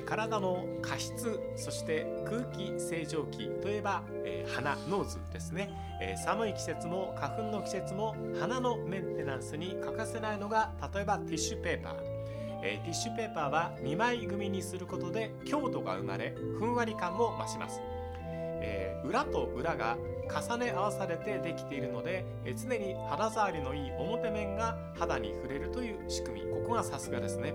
体の加湿そして空気清浄機といえば、えー鼻ノーズですね、えー寒い季節も花粉の季節も鼻のメンテナンスに欠かせないのが例えばティッシュペーパー。えーティッシュペーパーは2枚組にすることで強度が生まれふんわり感も増します、え裏と裏が重ね合わされてできているので、え常に肌触りのいい表面が肌に触れるという仕組み。ここがさすがですね、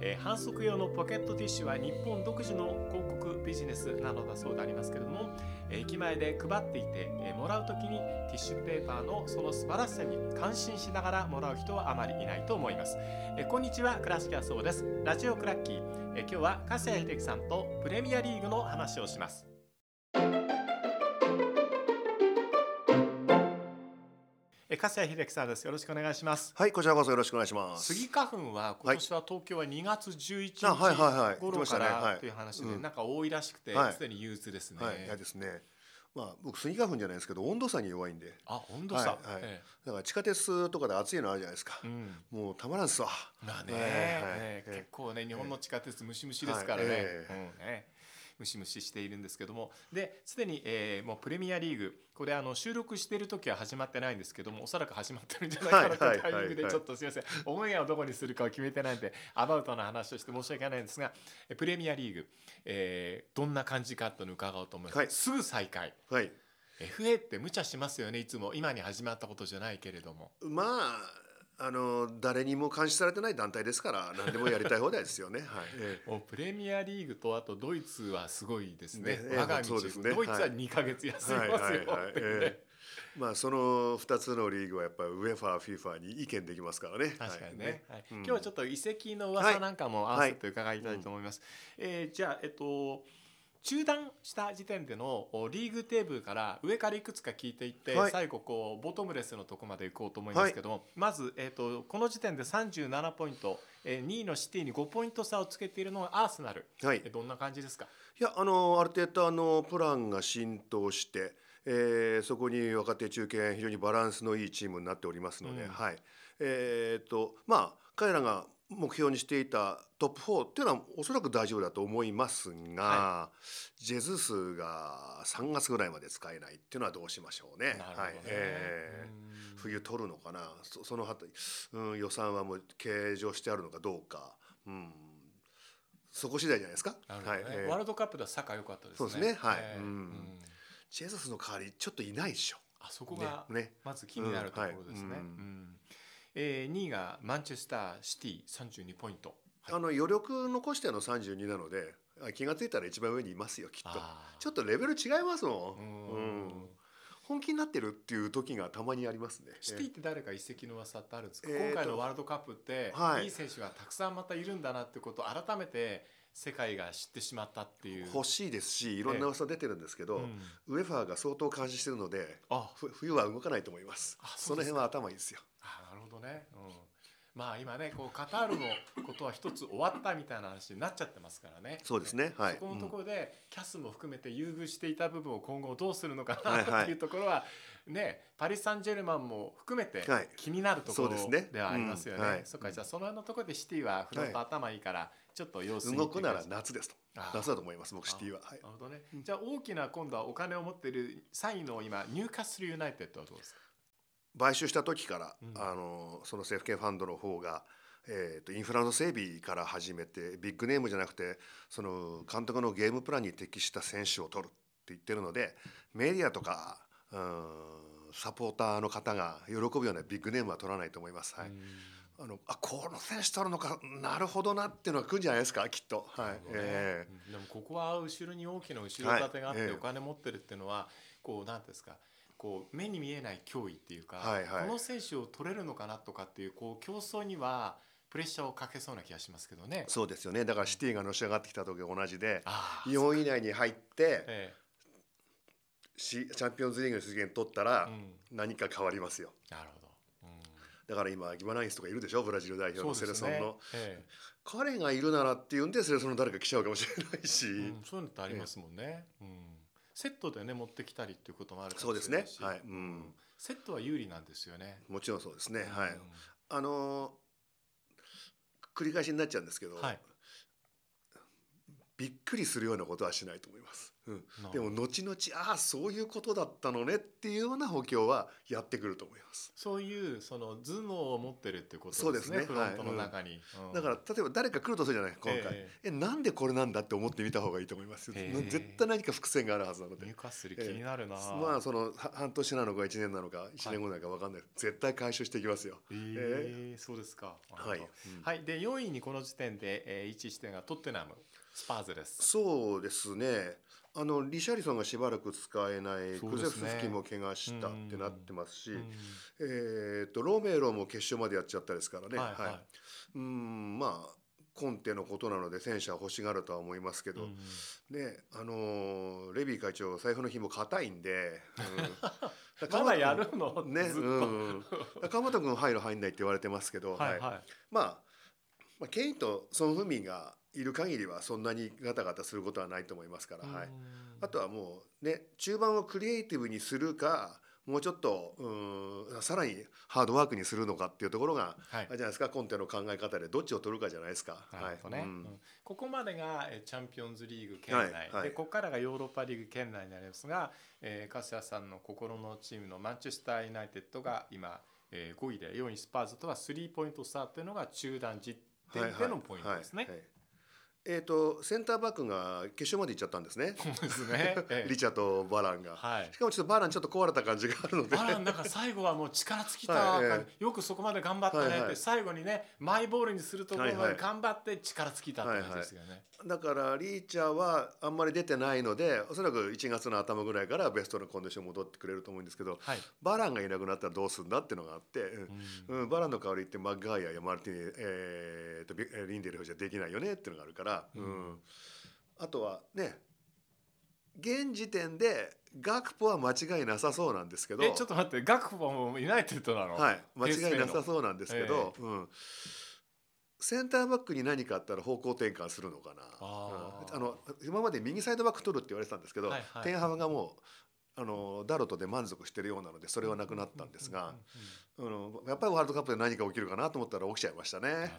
えー反則用のポケットティッシュは日本独自の広告ビジネスなのだそうでありますけれども、え駅前で配っていて、えもらう時にティッシュペーパーのその素晴らしさに感心しながらもらう人はあまりいないと思います。えーこんにちは倉敷はそうです。ラジオクラッキー。えー今日は粕谷秀樹さんとプレミアリーグの話をします。えー粕谷秀樹さんです。よろしくお願いします。はい、こちらこそよろしくお願いします。スギ花粉は今年は東京は2月11あはいはいはい。日頃からはい。という話でうん。なんか多いらしくてはい。すでに憂鬱ですね。はい、嫌ですね。まあ、僕スギ花粉じゃないですけど、温度差に弱いんで。あ温度差。はいはい。えだから地下鉄とかで暑いのあるじゃないですか。え。うん。もうたまらんっすわ。まあね、はいええ。はい結構ね日本の地下鉄ムシムシですからね、うんねムシムシしているんですけども。ですでに、えーもうプレミアリーグこれあの収録している時は始まってないんですけどもおそらく始まってるんじゃないかなとはいいうタイミングではいちょっとすみません。オンエアをどこにするかを決めてないんでアバウトな話をして申し訳ないんですがえプレミアリーグ、えーどんな感じかというのを伺おうと思います、はい。すぐ再開。はい。FA って無茶しますよねいつも。今に始まったことじゃないけれども。まあ、あの誰にも監視されてない団体ですから、何でもやりたい放題ですよね。はい。えもうプレミアリーグとあとドイツはすごいですね。ね我が道、そうですね。ドイツははい。2ヶ月休えみますよはいはいはい。ってねええ。まあその二つのリーグはやっぱりウェファー、フィファに意見できますからね。確かにね、はい。うん。今日はちょっと移籍の噂なんかも合わせて伺いたいと思います。えーじゃあえっと中断した時点でのおリーグテーブルから上からいくつか聞いていって、はい。最後こうボトムレスのとこまで行こうと思いますけども、まず、えっとこの時点で37ポイント、えー2位のシティに5ポイント差をつけているのがアーセナル、はい。えーどんな感じですか？いやあのある程度あのプランが浸透して、えーそこに若手中堅非常にバランスのいいチームになっておりますので、うん。はい。えー、とまあ彼らが目標にしていたトップ4っていうのはおそらく大丈夫だと思いますが、はジェズ数が3月ぐらいまで使えないっていうのはどうしましょうね。なるほどね。はい。えーうん。冬取るのかな？そそのはた、うん、予算はもう計上してあるのかどうか、うん、そこ次第じゃないですか？ね。はい。えー。ワールドカップではサッカー良かったですね。そうですね。はい。えー。うん。ジェズスの代わりちょっといないでしょ。あそこがね。ね。まず気になるところですね。うん。はい。うんえー2位がマンチェスターシティ32ポイント。あの余力残しての32なのであ気がついたら一番上にいますよきっと。ちょっとレベル違いますも。うんんうん本気になってるっていう時がたまにありますね。シティって誰か移籍の噂ってあるんですか、えーと今回のワールドカップって、はいい、い選手がたくさんまたいるんだなってことを改めて世界が知ってしまったっていう。欲しいですしいろんな噂出てるんですけど、うんウェファーが相当監視してるので冬は動かないと思います。あその辺は頭いいですよ。あなるほどね、うん、まあ今ねこうカタールのことは一つ終わったみたいな話になっちゃってますからね。そうですね。はい。そこのところで、キャスも含めて優遇していた部分を今後どうするのかはいはいなってい。うところはねパリ・サンジェルマンも含めてはい。気になるところですね。ではありますよね。うん。はい。そっかじゃあその辺のところでシティはフロント頭いいからちょっと様子見動くなら夏ですと。夏だと思います僕シティは、はい。じなるほどね。じゃあ大きな今度はお金を持っている3位の今ニューカッスルユナイテッドはどうですか？買収した時から、うん。あのその政府系ファンドの方が、えー、とインフラの整備から始めてビッグネームじゃなくてその監督のゲームプランに適した選手を取るって言ってるのでメディアとかうんサポーターの方が喜ぶようなビッグネームは取らないと思います。はいあのあこの選手取るのかなるほどなっていうのが来るんじゃないですかきっと。はい。えうん。でもここは後ろに大きな後ろ盾があってはい。ええお金持ってるっていうのはこうなんですかこう目に見えない脅威っていうか、はいはい。この選手を取れるのかなとかっていうこう競争にはプレッシャーをかけそうな気がしますけどね。ー。そうですよね。だからシティがのし上がってきた時と同じでああ4位以内に入ってえしチャンピオンズリーグの出現取ったらうん。何か変わりますよ。えなるほど。うんだから今ギバナインスとかいるでしょ？ブラジル代表のセレソンの、え彼がいるならっていうんでセレソンの誰か来ちゃうかもしれないし、えうん、そういうのってありますもんね、うん。セットでね持ってきたりっていうこともあるかそうですもしれないし、ねはい、うん、セットは有利なんですよね。もちろんそうですね、はい。うんあのー繰り返しになっちゃうんですけど、はい。びっくりするようなことはしないと思います。うん、なでも後々ああそういうことだったのねっていうような補強はやってくると思います。そういうその頭脳を持ってるっていうことそうですね。フロントの中に、うん。だから例えば誰か来るとするじゃない今回、ええ。なんでこれなんだって思ってみた方がいいと思います？え絶対何か伏線があるはずなので。入荷する気になるな、まあそのは半年なのか1年なのか1年後なのか分かんない、絶対回収していきますよ。えーそうですか。はい、うん。はい。で4位にこの時点で、えー、位置してるのがトッテナムスパーズです。そうですね。あのリシャリソンがしばらく使えない、クゼフスキも怪我したってなってますし、うん。えー、とロメロも決勝までやっちゃったですからね、はいはい。うんまあコンテのことなので選手は欲しがるとは思いますけど、うん。ねあのーレビー会長財布の紐硬いんで、うん。まだやるの？ね、ずっと、うん、川本君入る入んないって言われてますけど、はいはい。まあ、まあケインとソン・フンミンがいる限りはそんなにガタガタすることはないと思いますから、はい、あとはもうね中盤をクリエイティブにするかもうちょっとうんさらにハードワークにするのかっていうところが、はい。じゃないですかコンテの考え方でどっちを取るかじゃないですか。はい。うん。うん。ここまでがえーチャンピオンズリーグ圏内、はいはい。でここからがヨーロッパリーグ圏内になりますが、えー、粕谷さんの心のチームのマンチェスター・ユナイテッドが今、えー、5位で4位スパーズとはスリーポイント差というのが中段10点でのポイントですね。はいはいはいえー、とセンターバックが決勝まで行っちゃったんですね。そうですね。ええ リチャとバランが。はいし。かもちょっとバランちょっと壊れた感じがあるので。バランなんか最後はもう力尽きたはい感じ、よくそこまで頑張ったねって、はいはい最後にねマイボールにするところまはいはいで頑張って力尽きたって感じですよね。だからリーチャーはあんまり出てないのでおそらく1月の頭ぐらいからベストのコンディション戻ってくれると思うんですけどはい。バランがいなくなったらどうするんだっていうのがあって、うん。うんうん。バランの代わりってマッガイアやマルティネ、えーとビリンデルフじゃできないよねっていうのがあるから、うん。あとはね現時点でガクポは間違いなさそうなんですけど。えちょっと待ってガクポもユナイテッドなの？はい、間違いなさう。そうなんですけど、うん、センターバックに何かあったら方向転換するのかな。あー。うん。あの今まで右サイドバック取るって言われてたんですけど、はいはい。テンハムがもうあのダロトで満足してるようなのでそれはなくなったんですが、あのやっぱりワールドカップで何か起きるかなと思ったら起きちゃいましたね。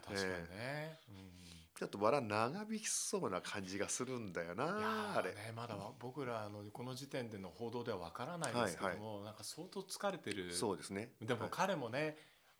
ちょっとバラ長引きそうな感じがするんだよないやーあれ。ねまだわ僕らのこの時点での報道ではわからないですけども、なんか相当疲れてる。そうですね。でもはい。彼もね、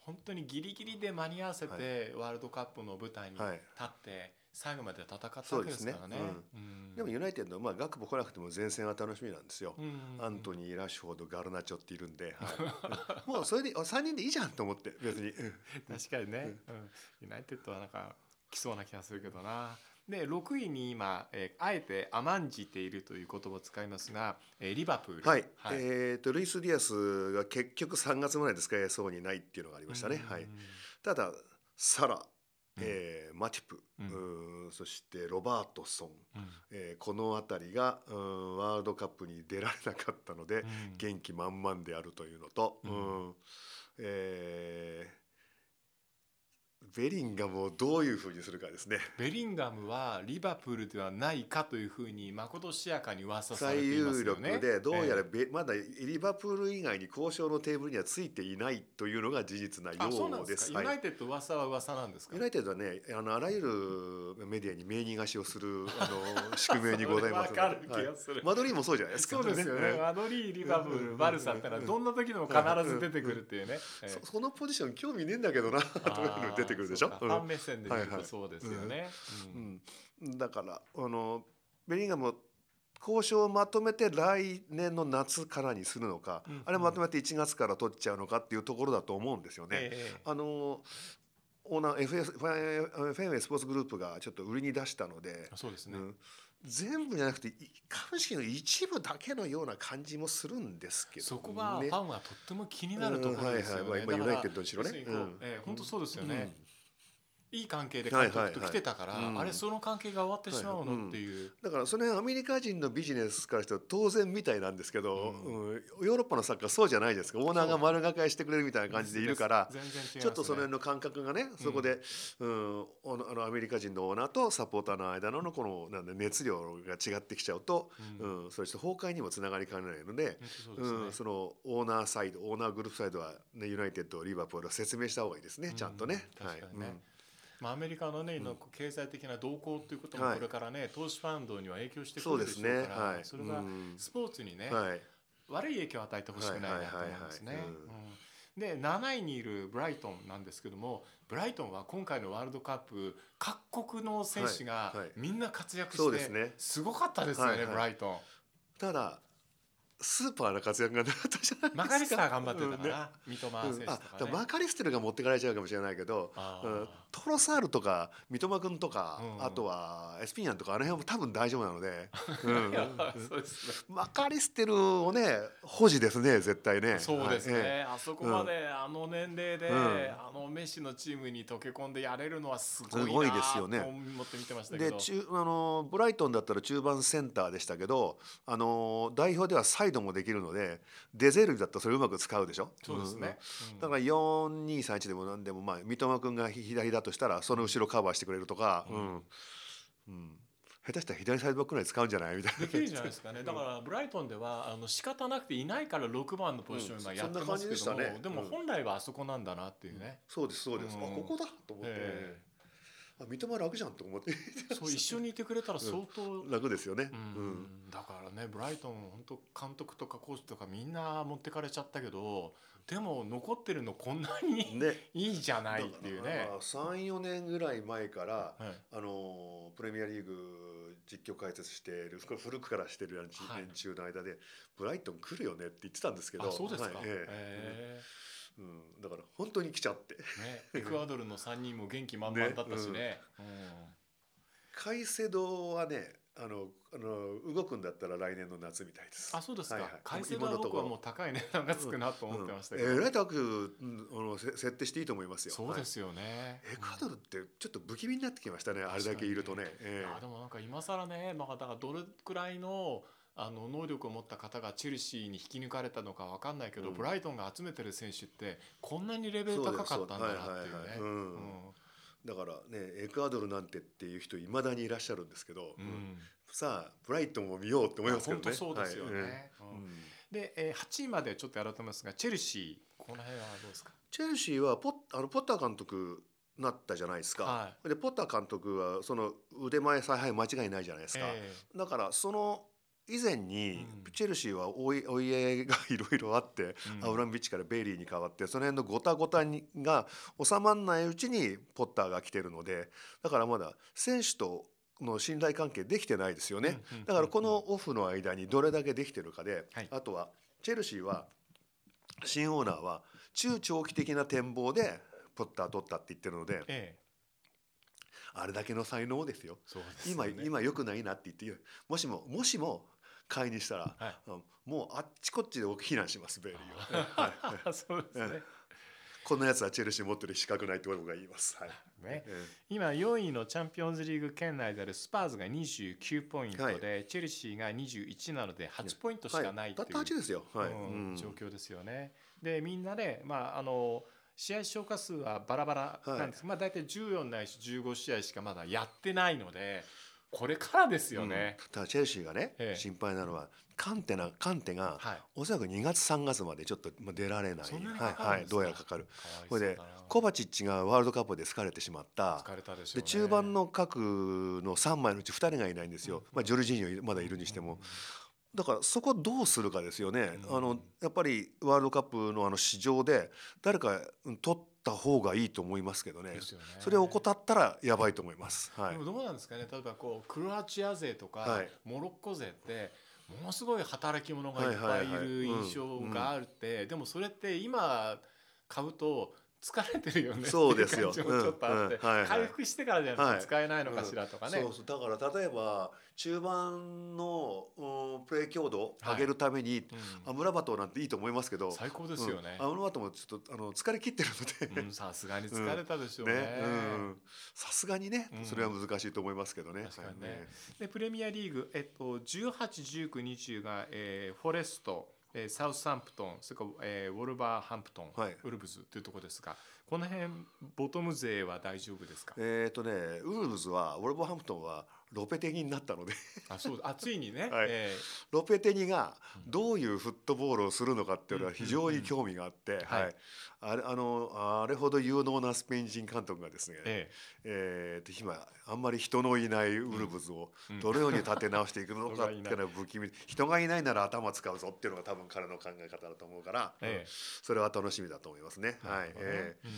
本当にギリギリで間に合わせてワールドカップの舞台に立はい。って最後まで戦ったわけですからね。そうですうん。でもユナイテッドまあガクポ来なくても前線は楽しみなんですよ。うんアントニー、ラッシュフォード、ガルナチョっているんで、はい、もうそれで3人でいいじゃんと思って別に、うん。確かにね、うん。ユナイテッドはなんか来そうな気がするけどな。で6位に今、えーあえて甘んじているという言葉を使いますが、えーリバプール。はい、えー、とルイス・ディアスが結局3月まで使えそうにないっていうのがありましたね、うん。はい、ただサラー、えーマティプ、うん。そしてロバートソン、うん。えーこの辺りがうんワールドカップに出られなかったので、うん。元気満々であるというのと、ううんんえーベリンガムをどういうふうにするかですね。ベリンガムはリバプールではないかというふうにまことしやかに噂され最ています有力よね。でどうやらえベ、まだリバプール以外に交渉のテーブルにはついていないというのが事実なようですす。でか。ユはいナイテッド噂は噂なんですか？ユナイテッドはねあのあらゆるメディアに名義貸しをするあの 宿命にございますはいがする。マドリーもそうじゃないですか。そうですよね。マドリー、リバプール、バルサってのはどんな時でも必ず出てくるっていうね。ええそそのポジション興味ねえんだけどなとか出てくるでしょ？ファン目線で見るとそうですよね。だからあのベリンガム交渉をまとめて来年の夏からにするのか、うん。あれまとめて1月から取っちゃうのかっていうところだと思うんですよね。ええ。あのオーナー FS フェンウェイスポーツグループがちょっと売りに出したので、そうですね。うん全部じゃなくてい株式の一部だけのような感じもするんですけど、ね、そこがファンはとっても気になるところですよね。ユナイテッドにしろね。ええ本当そうですよね。うんいい関係で監督と来てたから、はい。はいはいうん。あれその関係が終わってしまうはい。うん。のっていう。だからその辺アメリカ人のビジネスからしては当然みたいなんですけど、ううん。ヨーロッパのサッカーそうじゃないですか。オーナーが丸がかえしてくれるみたいな感じでいるから全ね。ちょっとその辺の感覚がねそこで、うんおあのアメリカ人のオーナーとサポーターの間のこのなんだ熱量が違ってきちゃうと、うん。うん。それして崩壊にもつながりかねないので。そうですね。うん、そのオーナーサイドオーナーグループサイドは、ね、ユナイテッドリバプールは説明した方がいいですね、うんちゃんとね。確かにねまあ、アメリカのね、の経済的な動向ということもはい。これからね、投資ファンドには影響してくるそうですねでしょうから、はい。それがうん。スポーツにね、はい。悪い影響を与えてほしくないなと思いますね。はいはいはいはい。うん。で7位にいるブライトンなんですけどもブライトンは今回のワールドカップ各国の選手がはい。はい。みんな活躍してすごかったですよね、はいはい。ブライトン。ただスーパーな活躍がなかったじゃないですか。マカリスター頑張ってたかうん。ね。な、三笘選手とかね。だからマカリステルが持ってかれちゃうかもしれないけど、トロサールとか三笘君とか、うん。あとはエスピニャンとかあの辺も多分大丈夫なので、うん。いやそうですね。マカリステルをね保持ですね絶対ね。そうですね、はいえあそこまであの年齢で、うん。あのメッシのチームに溶け込んでやれるのはすごいなすごいですよね。と思って見てましたえけど。で中あのブライトンだったら中盤センターでしたけどあの代表ではサイドもできるのでデゼルビだったらそれうまく使うでしょ？そうですね、うん。だから4231でも何でもまあ三笘君が左だとしたらその後ろカバーしてくれるとか、ううん。んうん。下手したら左サイドバックぐらい使うんじゃないみたいな。できるじゃないですかね。だからブライトンではあの仕方なくていないから6番のポジション今うんやってますけども、そんでね。でもうん。本来はあそこなんだなっていうね、そうですそうです、うん。あここだと思って、えあ三笘楽じゃんと思って。そう一緒にいてくれたら相当、楽ですよね。うん。だからねブライトン本当監督とかコーチとかみんな持ってかれちゃったけどでも残ってるのこんなにね。いいじゃないっていうね。34年ぐらい前からはい。あのプレミアリーグ実況解説している古くからしてる連中の間で、ブライトン来るよねって言ってたんですけどあそうですか、はい。え。ええうん、だから本当に来ちゃって。えね、エクアドルの3人も元気満々だったしね。カイセドはねあのあの動くんだったら来年の夏みたいです。あそうですか、はいはい。改正は僕はもう高い値段がつくなと思ってましたけど、うん。えらい高く、うん、あのせ設定していいと思いますよ。はいそうですよね、エクアドルってちょっと不気味になってきましたね、あれだけいるとね。ええ。いやでもなんか今更ね、まあ、だからどれくらいのあの能力を持った方がチェルシーに引き抜かれたのかわかんないけど、うん。ブライトンが集めてる選手ってこんなにレベル高かったんだなっていうね。だからねエクアドルなんてっていう人いまだにいらっしゃるんですけど、うんさあブライトンも見ようって思いますけどね。本当そうですよね。はいえうんで、えー、8位までちょっと改めますがチェルシーこの辺はどうですか？チェルシーはポッあのポッター監督なったじゃないですか。はでポッター監督はその腕前采配間違いないじゃないですか。えだからその以前にうん。チェルシーはお家がいろいろあって、うん。アブラムビッチからベイリーに変わってその辺のごたごたにが収まらないうちにポッターが来てるのでだからまだ選手との信頼関係できてないですよね。だからこのオフの間にどれだけできてるかで、はい。あとはチェルシーは新オーナーは中長期的な展望でポッター取ったって言ってるのでええ。あれだけの才能ですよ。すよ今ね。今良くないなって言ってもしももしも買いにしたら、もうあっちこっちで僕非難しますベイリーは、はい。は いそうですね。このやつはチェルシー持ってる資格ないって僕が言います、はい。ね。え今4位のチャンピオンズリーグ圏内であるスパーズが29ポイントで、はい。チェルシーが21なので8ポイントしえかないっていう、たった8ですよ、はい。うんうん。状況ですよね。でみんなで、まあ、あの試合消化数はバラバラなんです、まあ、大体14ないし15試合しかまだやってないのでこれからですよね。うん。ただチェルシーがね、ええ。心配なのはカンテなカンテがはい。おそらく2月3月までちょっとまあ出られない。はいはいどうやらかかる。これでコバチッチがワールドカップで疲れてしまった。疲れたでね。で中盤の各の3枚のうち2人がいないんですよ、まあ、ジョルジーニョまだいるにしても、だからそこどうするかですよね、うん。あのやっぱりワールドカップのあの市場で誰かうん取った方がいいと思いますけどね。ね。それを怠ったらやばいと思います。はい。でもどうなんですかね。例えばこうクロアチア勢とか、はい。モロッコ勢ってものすごい働き者がいっぱいいる印象があるって、でもそれって今買うと疲れてるよねそうですよ。回復してからじゃないて使えないのかしらとかね、そうそう。だから例えば中盤の、うん、プレー強度を上げるために、うん。アムラバトなんていいと思いますけど最高ですよね。うん。アムラバトもちょっとあの疲れ切ってるので、うんさすがに疲れたでしょうね。さすがにね。うん。それは難しいと思いますけどね。確かにね。はい。でプレミアリーグ、えっと、18、19、20が、えーフォレスト、えーサウスサンプトンそれから、えーウォルバーハンプトン、はい。ウルブズというところですがこの辺ボトム勢は大丈夫ですか、えっ、とねウルブズはウォルバーハンプトンはロペテニになったので。あそうあついにね、はい。えロペテニがどういうフットボールをするのかっていうのは非常に興味があって、はい。はい、あれあのあれほど有能なスペイン人監督がですね、ええ。ーと今あんまり人のいないウルブズをうん。どのように立て直していくのかっていうのは不気味人がいないなら頭使うぞっていうのが多分彼の考え方だと思うから、ええ。それは楽しみだと思いますね。えはい。えー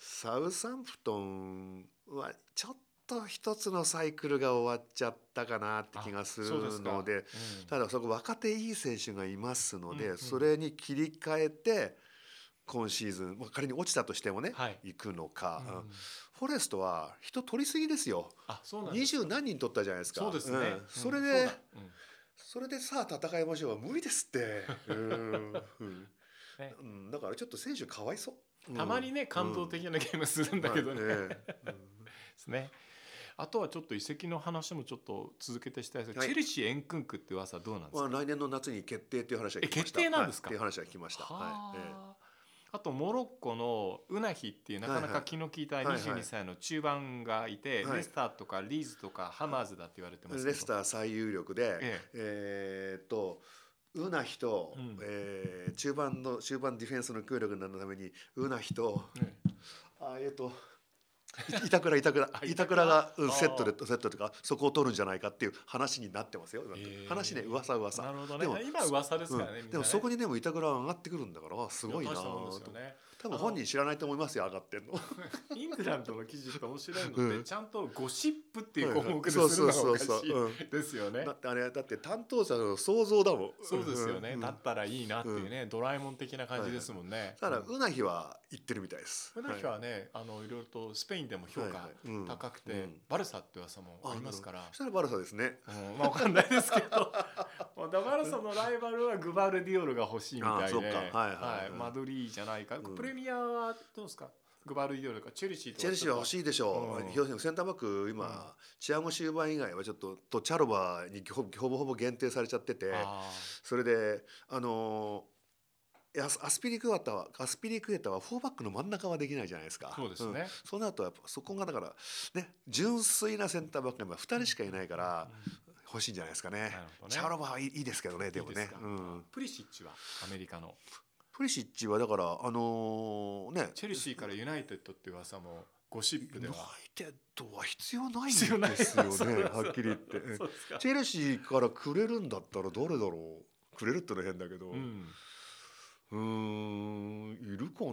サウサンプトンはちょっと一つのサイクルが終わっちゃったかなって気がするのでうん。ただそこ若手いい選手がいますので、うんうんそれに切り替えて今シーズン、まあ、仮に落ちたとしてもね、はい。行くのか、うん。うん。フォレストは人取りすぎですよ。あそうなん二十何人取ったじゃないですか。そうですね、ん。うん。それで、そそれでさあ戦いましょうは無理ですって。うん、ね。うん、だからちょっと選手かわいそう、うんたまにね感動的なゲームするんだけどね、はいええですね。あとはちょっと移籍の話もちょっと続けてしたいですけど、はい。チェルシーエンクンクって噂はどうなんですか？まあ、来年の夏に決定っていう話は聞きました。え決定なんですか？はいっていう話は聞きました。ははいえああとモロッコのウナヒっていうなかなか気の利いたはいはい。22歳の中盤がいて、はい。レスターとかリーズとかハマーズだって言われてえますレスター最有力で、ええ。ーっとウナヒと、うん。えー中盤の中盤ディフェンスの協力になるためにウナヒとえあえーっと板倉板倉あ板倉？が、セットでセットとかそこを取るんじゃないかっていう話になってますよ。今えー。話ね噂噂。なるほどでもね今噂ですからね、でもそこにでも板倉が上がってくるんだからすごいなと。ね多分本人知らないと思いますよ上がってんの。イングランドの記事って面白いのって、うん。ちゃんとゴシップっていう項目でするのがおかしいうん。ですよね。だってあれだって担当者の想像だもん。そうですよね、うん。だったらいいなっていうね、ドラえもん的な感じですもんね。ただうん。ウナヒは言ってるみたいです。ウナヒはね、あのいろいろとスペインでも評はい価高くて、うん。バルサって噂もありますから。そ。したらバルサですね。うん。まあわかんないですけど、まあだバルサのライバルはグバルディオルが欲しいみたいで、はいはい。はい。マドリーじゃないか。うん。プレミアはどうですか？グバルディオルかチェルシーとチェルシーは欲い。しいでしょうんう。広瀬センターバック今、うんチアゴシューバー以外はちょっととチャロバにほほぼほぼ限定されちゃってて、あそれであのーアスアスピリクエタはアスピリクエタはフォーバックの真ん中はできないじゃないですか。ーそうですね。んそうなるとやっぱそこがだからね純粋なセンターバックが今2人しかいないから欲しいんじゃないですかね。ねチャロバーはいいですけどねでも。ねうん、プリシッチは？アメリカのプリシッチはだからあのーね。チェルシーからユナイテッドって噂もゴシップではユナイテッドは必要ないんですよね。はっきり言って。チェルシーからくれるんだったら誰だろう。くれるってのは変だけど、ううんーんいるかな。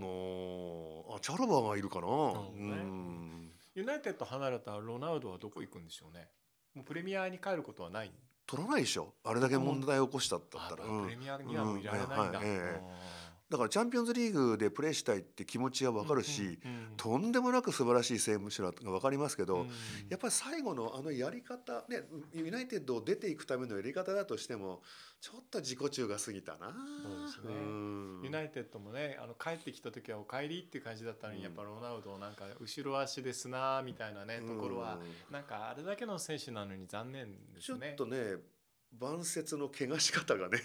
あチャロバーがいるかな、ね。うん。ユナイテッド離れたロナウドはどこ行くんでしょうね。もうプレミアに帰ることはない。取らないでしょ。あれだけ問題を起こしたったら、あうんプレミアにはもういられないんだ。うん。はいはいえだからチャンピオンズリーグでプレーしたいって気持ちは分かるし、とんでもなく素晴らしい選手だが分かりますけど、うんやっぱり最後のあのやり方ねユナイテッドを出ていくためのやり方だとしてもちょっと自己中が過ぎたな。そうですねんユナイテッドもねあの帰ってきた時はお帰りっていう感じだったのに、うんやっぱロナウドなんか後ろ足ですなみたいなねところは、なんかあれだけの選手なのに残念でちょっすね。とね晩節の怪我し方がね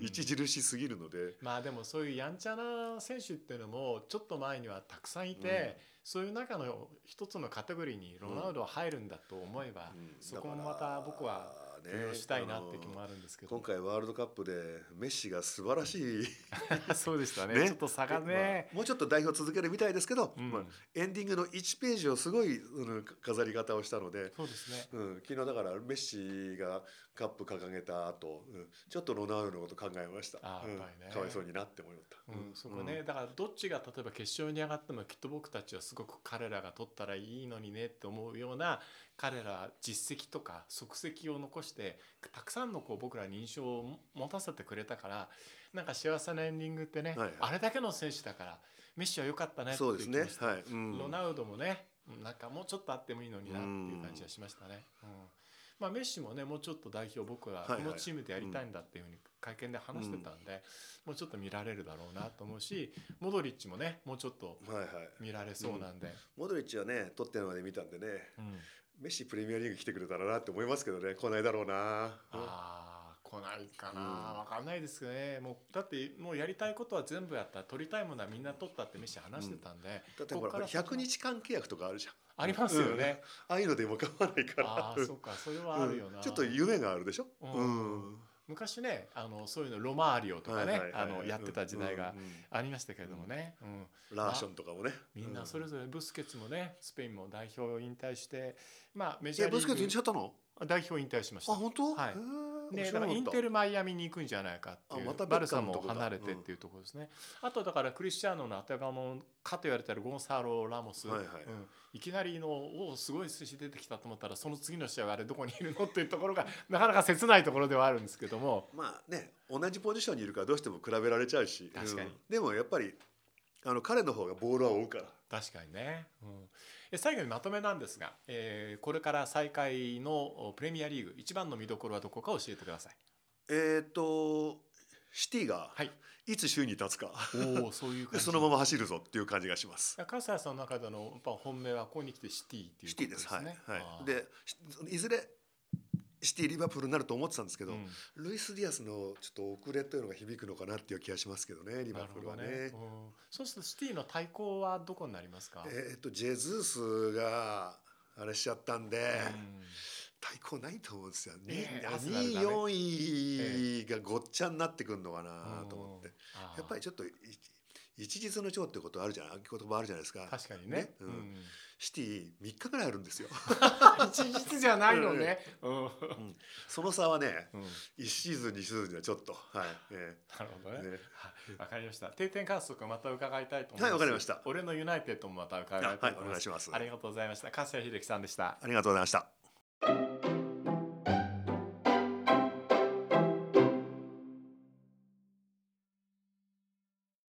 うん。著しすぎるので。まあでもそういうやんちゃな選手っていうのもちょっと前にはたくさんいて、そういう中の一つのカテゴリーにロナウドは入るんだと思えば、うん。そこもまた僕はだからね許容したいなって気もあるんですけど、今回ワールドカップでメッシが素晴らしい そうでしたね。ね。ちょっと差がね、まあもうちょっと代表続けるみたいですけど、うん。まあ、エンディングの1ページをすごい、うん飾り方をしたので、そうですね。うん、昨日だからメッシがカップ掲げた後、うん。ちょっとロナウドのこと考えました。うん。あーやっぱりね。かわいそうになって思いました、うん、そこね、だからどっちが例えば決勝に上がってもきっと僕たちはすごく彼らが取ったらいいのにねって思うような彼ら実績とか足跡を残してたくさんのこう僕らに印象を持たせてくれたからなんか幸せなエンディングってね、はいはい。あれだけの選手だからメッシは良かったねってそうですね。はい、うん。ロナウドもねなんかもうちょっとあってもいいのになっていう感じがしましたね。うんまあ、メッシもねもうちょっと代表僕ははいはいこのチームでやりたいんだっていうふうに会見で話してたんで、もうちょっと見られるだろうなと思うしモドリッチもねもうちょっとはいはい。見られそうなんで、モドリッチはねトッテナムで見たんでね。うん。メッシプレミアリーグ来てくれたらなって思いますけどね来ないだろうな、ああ来来ないかな、うん。わかんないですね。もうだってもうやりたいことは全部やった取りたいものはみんな取ったって飯話してたんで、だってほらこっから100日間契約とかあるじゃん。ありますよね、ああいうのでも構わないから。ああそうかそれはあるよな、うん。ちょっと夢があるでしょ、ううん。ん昔ねあのそういうのロマーリオとかね、やってた時代がうんうんありましたけれどもね、うん。ラーションとかもね。みんなそれぞれブスケツもねスペインも代表を引退してまあメいジャーリーグやブスケット入れちゃったの？代表引退しました。あ本当？はい。ね、だからインテルマイアミに行くんじゃないかっていう、あまバルサも離れてっていうところですね、あとだからクリスチャーノの頭のかと言われてるゴンサーロ・ラモス、はいはい。うん、いきなりのおすごい寿司出てきたと思ったらその次の試合はあれどこにいるのっていうところがなかなか切ないところではあるんですけども。まあね同じポジションにいるからどうしても比べられちゃうし。確かに。うん。でもやっぱりあの彼の方がボールは追うから。確かにね、うん、え最後にまとめなんですが、えーこれから再開のプレミアリーグ一番の見どころはどこか教えてください。えっ、とシティがはい、いつ首位に立つか、おおそういうそのまま走るぞっていう感じがします。粕谷さんの中でのやっぱ本命はここに来てシティっていうシティです。はい。ね。で、しいずれシティリバプールになると思ってたんですけど、うんルイス・ディアスのちょっと遅れというのが響くのかなっていう気がしますけどね、リバプールはね。ね。うんそうするとシティの対抗はどこになりますか？えっ、とジェズースがあれしちゃったんで、うん対抗ないと思うんですよ。ええ2アーセナル位ダメ4位がごっちゃになってくるのかなと思って。あーやっぱりちょっとい一日の長ってことあるじゃない言葉あるじゃないですか。確かにね。ううんんシティ3日ぐらいあるんですよ。一日じゃないのね。うんその差はね、うん1シーズン2シーズンではちょっとはい。えなるほどね。わかりました。定点観測また伺いたいと思います。はいわかりました俺のユナイテッドもまた伺いたいと思います。はいお願いしますありがとうございました。粕谷秀樹さんでした。ありがとうございました。